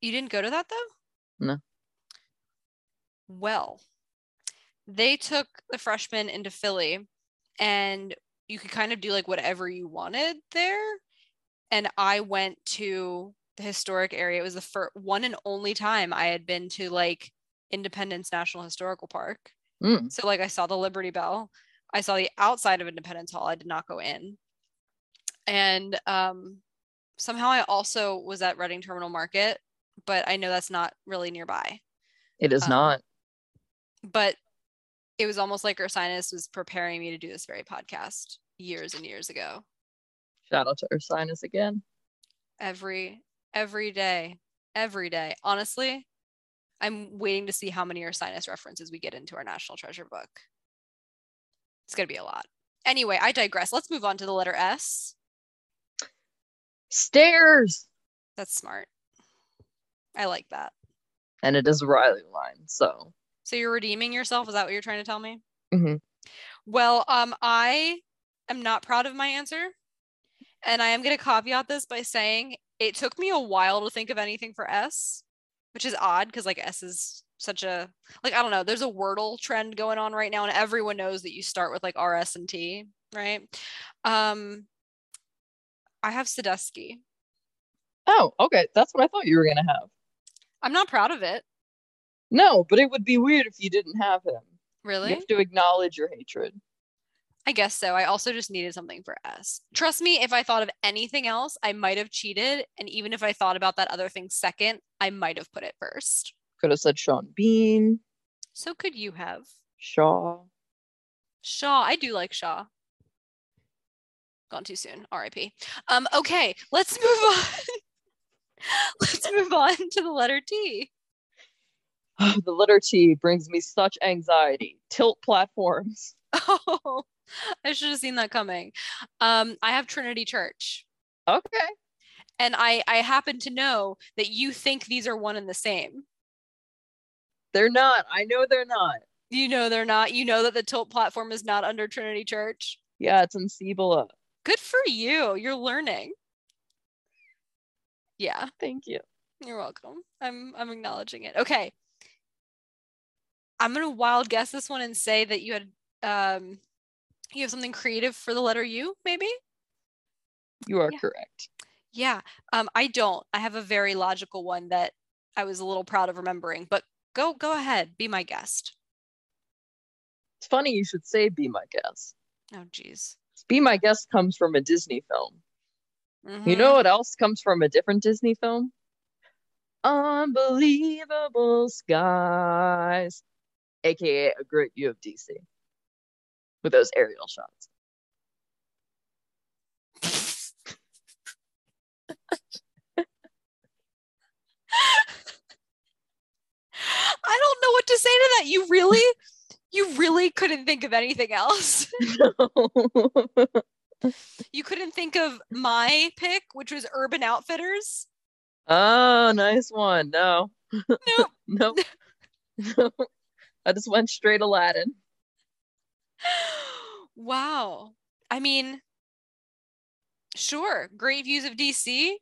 You didn't go to that though? No. Well, they took the freshmen into Philly and you could kind of do like whatever you wanted there. And I went to the historic area. It was the first one and only time I had been to like Independence National Historical Park. Mm. So like I saw the Liberty Bell. I saw the outside of Independence Hall. I did not go in. And um somehow I also was at Reading Terminal Market, but I know that's not really nearby. It is Um, not. But it was almost like Ursinus was preparing me to do this very podcast years and years ago. Shout out to Ursinus again. Every every day, every day. Honestly, I'm waiting to see how many Ursinus references we get into our National Treasure book. It's gonna be a lot. Anyway, I digress. Let's move on to the letter S. Stairs! That's smart. I like that. And it is Riley line, so. So you're redeeming yourself? Is that what you're trying to tell me? Mhm. Well, um, I am not proud of my answer. And I am going to caveat this by saying it took me a while to think of anything for S, which is odd because like S is such a like I don't know, there's a Wordle trend going on right now and everyone knows that you start with like R S and T, right? Um I have Sadusky. Oh, okay. That's what I thought you were gonna have. I'm not proud of it, No, but it would be weird if you didn't have him. really. You have to acknowledge your hatred. I guess so. I also just needed something for S. Trust me, if I thought of anything else, I might have cheated. And even if I thought about that other thing second, I might have put it first. Could have said Sean Bean, So could you have? Shaw. Shaw. I do like Shaw. Gone too soon. RIP. Um, okay, let's move on. let's move on to the letter T. the letter T brings me such anxiety. Tilt platforms. Oh, I should have seen that coming. Um, I have Trinity Church. Okay. And I, I happen to know that you think these are one and the same. They're not. I know they're not. You know they're not. You know that the tilt platform is not under Trinity Church. Yeah, it's in Cibola. Good for you. You're learning. Yeah, Thank you. you're welcome. I'm I'm acknowledging it. Okay. I'm gonna wild guess this one and say that you had um you have something creative for the letter U, maybe? You are Yeah. correct. Yeah. Um, I don't. I have a very logical one that I was a little proud of remembering, but go go ahead, be my guest. It's funny you should say Be My Guest. Oh geez. Be My Guest comes from a Disney film. You Mhm. know what else comes from a different Disney film? Unbelievable Skies, aka A Great View of DC, with those aerial shots. I don't know what to say to that. You really, you really couldn't think of anything else. you couldn't think of my pick, which was Urban Outfitters. oh, nice one. No, Nope. no, no. I just went straight Aladdin. wow. I mean, sure, great views of DC,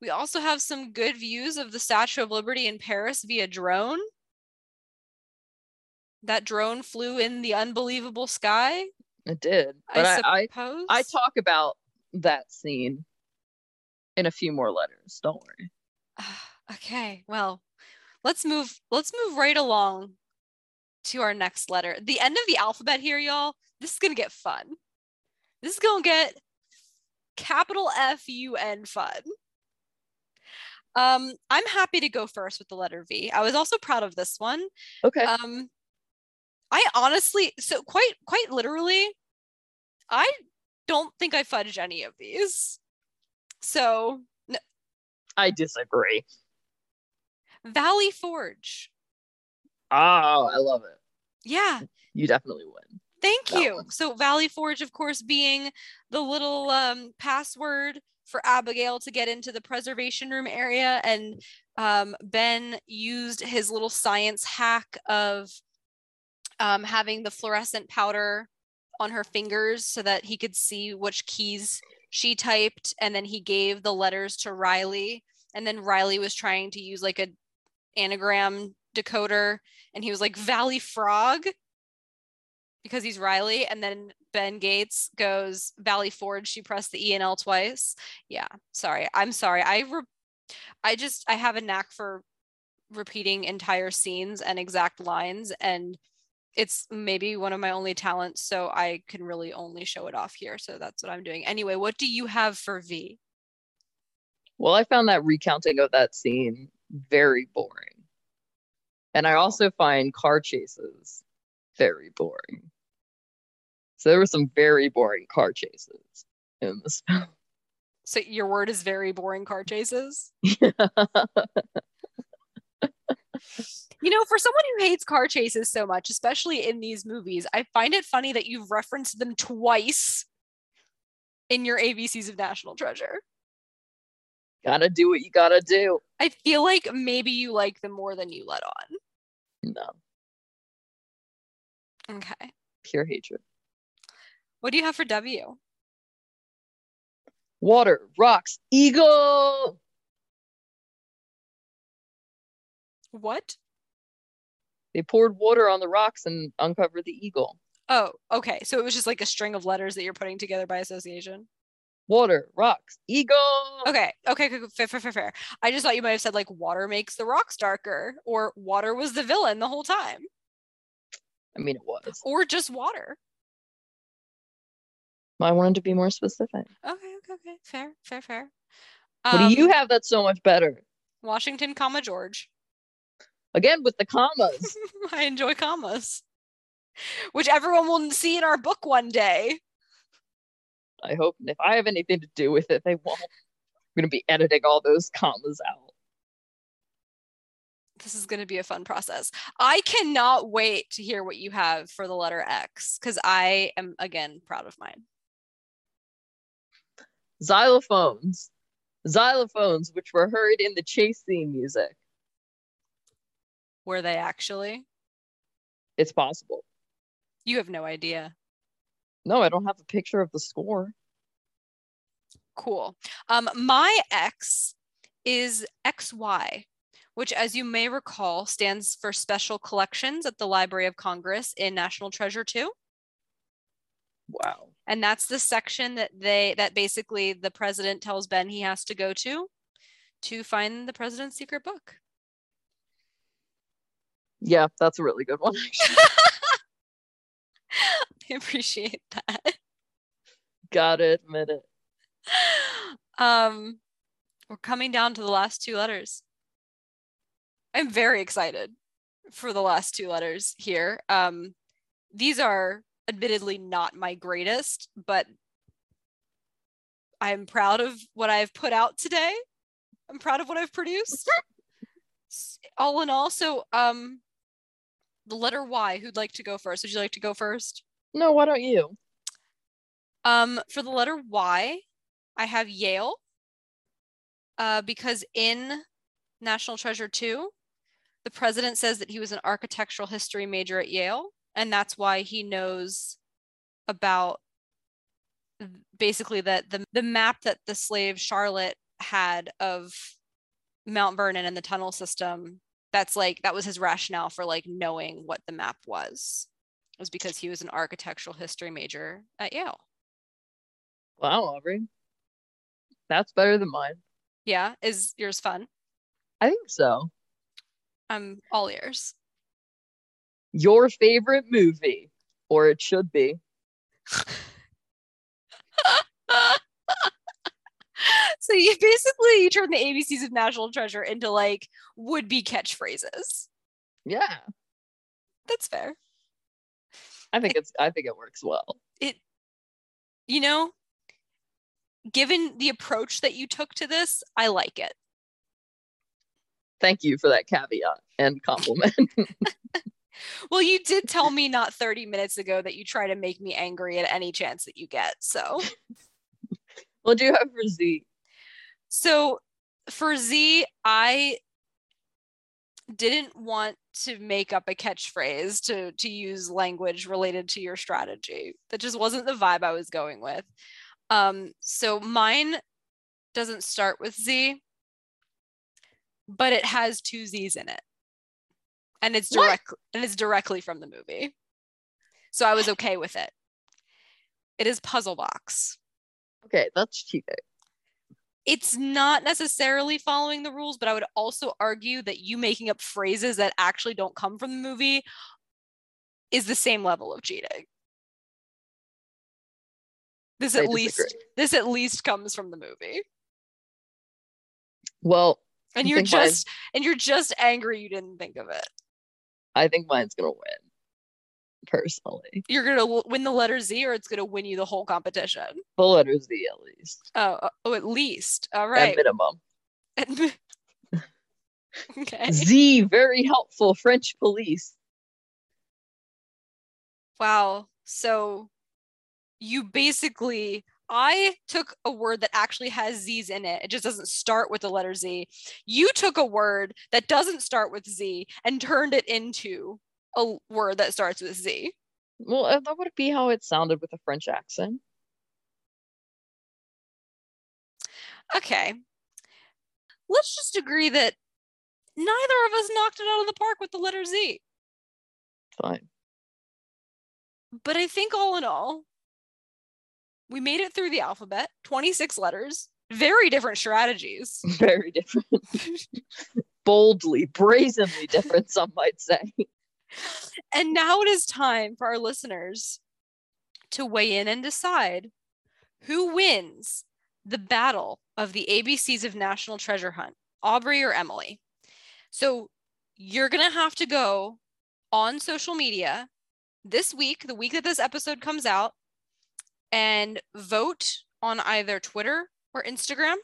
We also have some good views of the Statue of Liberty in Paris via drone. That drone flew in the unbelievable sky. It did. But I I, I, suppose. I talk about that scene in a few more letters. Don't worry. okay, well, let's move let's move right along to our next letter. The end of the alphabet here, y'all. This is gonna get fun. This is gonna get capital F U N fun. Um, I'm happy to go first with the letter V. I was also proud of this one. Okay. Um, I honestly, so quite quite literally, I don't think I fudged any of these. So I disagree. Valley Forge. Oh, I love it. Yeah, You definitely would. thank That you. one. So Valley Forge, of course, being the little um, password for Abigail to get into the preservation room area, and um, Ben used his little science hack of um, having the fluorescent powder on her fingers so that he could see which keys she typed, and then he gave the letters to Riley, and then Riley was trying to use like a anagram decoder, and he was like Valley Frog because he's Riley, and then Ben Gates goes Valley Forge. She pressed the E and L twice. Yeah, sorry. I'm sorry. I re- I just I have a knack for repeating entire scenes and exact lines, and it's maybe one of my only talents. So I can really only show it off here. So that's what I'm doing. Anyway, what do you have for V? Well, I found that recounting of that scene very boring. And I also find car chases very boring. So there were some very boring car chases in this film. So your word is very boring car chases. You know, for someone who hates car chases so much, especially in these movies, I find it funny that you've referenced them twice in your ABCs of National Treasure. gotta do what you gotta do. I feel like maybe you like them more than you let No, on. Okay. pure hatred. What do you have for W? Water, rocks, eagle. What? They poured water on the rocks and uncovered the eagle. Oh, okay. So it was just like a string of letters that you're putting together by association. Water, rocks, eagle. Okay, okay, fair, fair, fair, fair. I just thought you might have said like water makes the rocks darker, or water was the villain the whole time, I mean, it was. or just water. I wanted to be more specific. Okay, okay, okay. Fair, fair, fair. What do you Um, have that's so much better? Washington, comma George. Again, with the commas. I enjoy commas, which everyone will see in our book one day. I hope And if I have anything to do with it, they won't. I'm gonna be editing all those commas out. This is going to be a fun process. I cannot wait to hear what you have for the letter X because I am again proud of mine. Xylophones. Xylophones, which were heard in the chase theme music. Were they actually? It's possible. You have no idea. No, I don't have a picture of the score. Cool. Um, my X is XY, which, as you may recall, stands for Special Collections at the Library of Congress in National Treasure 2. Wow. And that's the section that they that basically the president tells Ben he has to go to to find the president's secret book. Yeah, that's a really good one. appreciate that. Gotta admit it. Um, we're coming down to the last two letters. I'm very excited for the last two letters here. Um, these are admittedly not my greatest, but I'm proud of what I've put out today. I'm proud of what I've produced. All in all, so um, the letter Y. Who'd like to go first? Would you like to go first? No, why don't you? Um, for the letter Y, I have Yale. Uh, because in National Treasure 2, the president says that he was an architectural history major at Yale, and that's why he knows about basically that the, the map that the slave Charlotte had of Mount Vernon and the tunnel system. That's like that was his rationale for like knowing what the map was. Was because he was an architectural history major at Yale. Wow, Aubrey. That's better than mine. Yeah, is yours fun? I think so. I'm all ears. Your favorite movie, or it should be. so you basically you turn the ABCs of National Treasure into like would be catchphrases. Yeah. That's fair. I think it's I think it works well. It you know, given the approach that you took to this, I like it. Thank you for that caveat and compliment. well, you did tell me not 30 minutes ago that you try to make me angry at any chance that you get. So, what do you have for Z? So, for Z, I didn't want to make up a catchphrase to to use language related to your strategy. That just wasn't the vibe I was going with. Um, so mine doesn't start with Z, but it has two Z's in it. And it's direct and it's directly from the movie. So I was okay with it. It is puzzle box. Okay, that's cheating. It's not necessarily following the rules, but I would also argue that you making up phrases that actually don't come from the movie is the same level of cheating. This at least this at least comes from the movie. Well, and you're just mine, and you're just angry you didn't think of it. I think mine's gonna win. Personally, you're gonna win the letter Z, or it's gonna win you the whole competition. The letter Z, at least. Oh, uh, oh, at least. All right. At minimum. okay. Z, very helpful French police. Wow. So you basically I took a word that actually has Z's in it. It just doesn't start with the letter Z. You took a word that doesn't start with Z and turned it into a word that starts with Z. Well, uh, that would be how it sounded with a French accent. Okay. Let's just agree that neither of us knocked it out of the park with the letter Z. Fine. But I think all in all, we made it through the alphabet, 26 letters, very different strategies. Very different. Boldly, brazenly different, some might say. And now it is time for our listeners to weigh in and decide who wins the battle of the ABCs of National Treasure Hunt, Aubrey or Emily. So you're going to have to go on social media this week, the week that this episode comes out, and vote on either Twitter or Instagram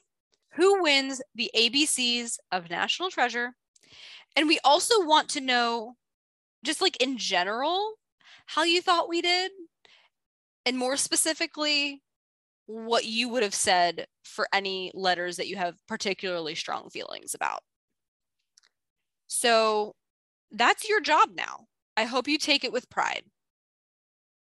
who wins the ABCs of National Treasure. And we also want to know, just like in general, how you thought we did. And more specifically, what you would have said for any letters that you have particularly strong feelings about. So that's your job now. I hope you take it with pride.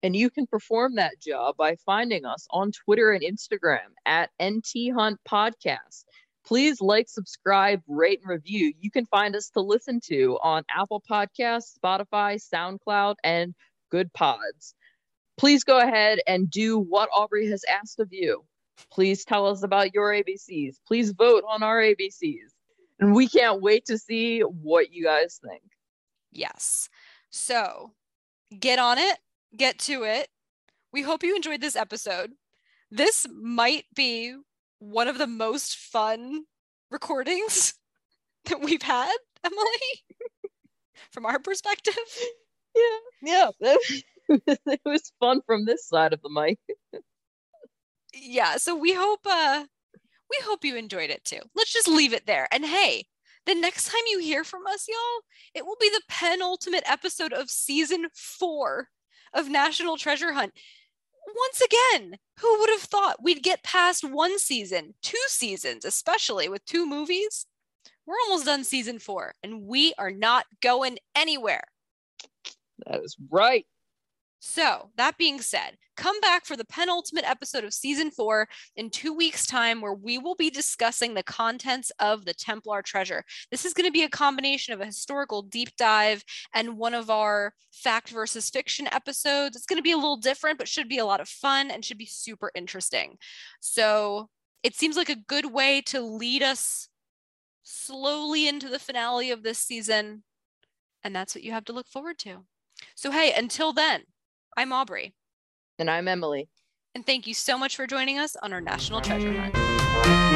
And you can perform that job by finding us on Twitter and Instagram at NT Hunt Podcast. Please like, subscribe, rate, and review. You can find us to listen to on Apple Podcasts, Spotify, SoundCloud, and Goodpods. Please go ahead and do what Aubrey has asked of you. Please tell us about your ABCs. Please vote on our ABCs. And we can't wait to see what you guys think. Yes. So get on it get to it. We hope you enjoyed this episode. This might be one of the most fun recordings that we've had, Emily, from our perspective. Yeah, yeah. it was fun from this side of the mic. yeah, so we hope uh we hope you enjoyed it too. Let's just leave it there. And hey, the next time you hear from us, y'all, it will be the penultimate episode of season four of National Treasure Hunt. Once again, who would have thought we'd get past one season, two seasons, especially with two movies? We're almost done season four, and we are not going anywhere. That is right. So, that being said, come back for the penultimate episode of season four in two weeks' time, where we will be discussing the contents of the Templar treasure. This is going to be a combination of a historical deep dive and one of our fact versus fiction episodes. It's going to be a little different, but should be a lot of fun and should be super interesting. So, it seems like a good way to lead us slowly into the finale of this season. And that's what you have to look forward to. So, hey, until then, I'm Aubrey. And I'm Emily. And thank you so much for joining us on our National Treasure Hunt.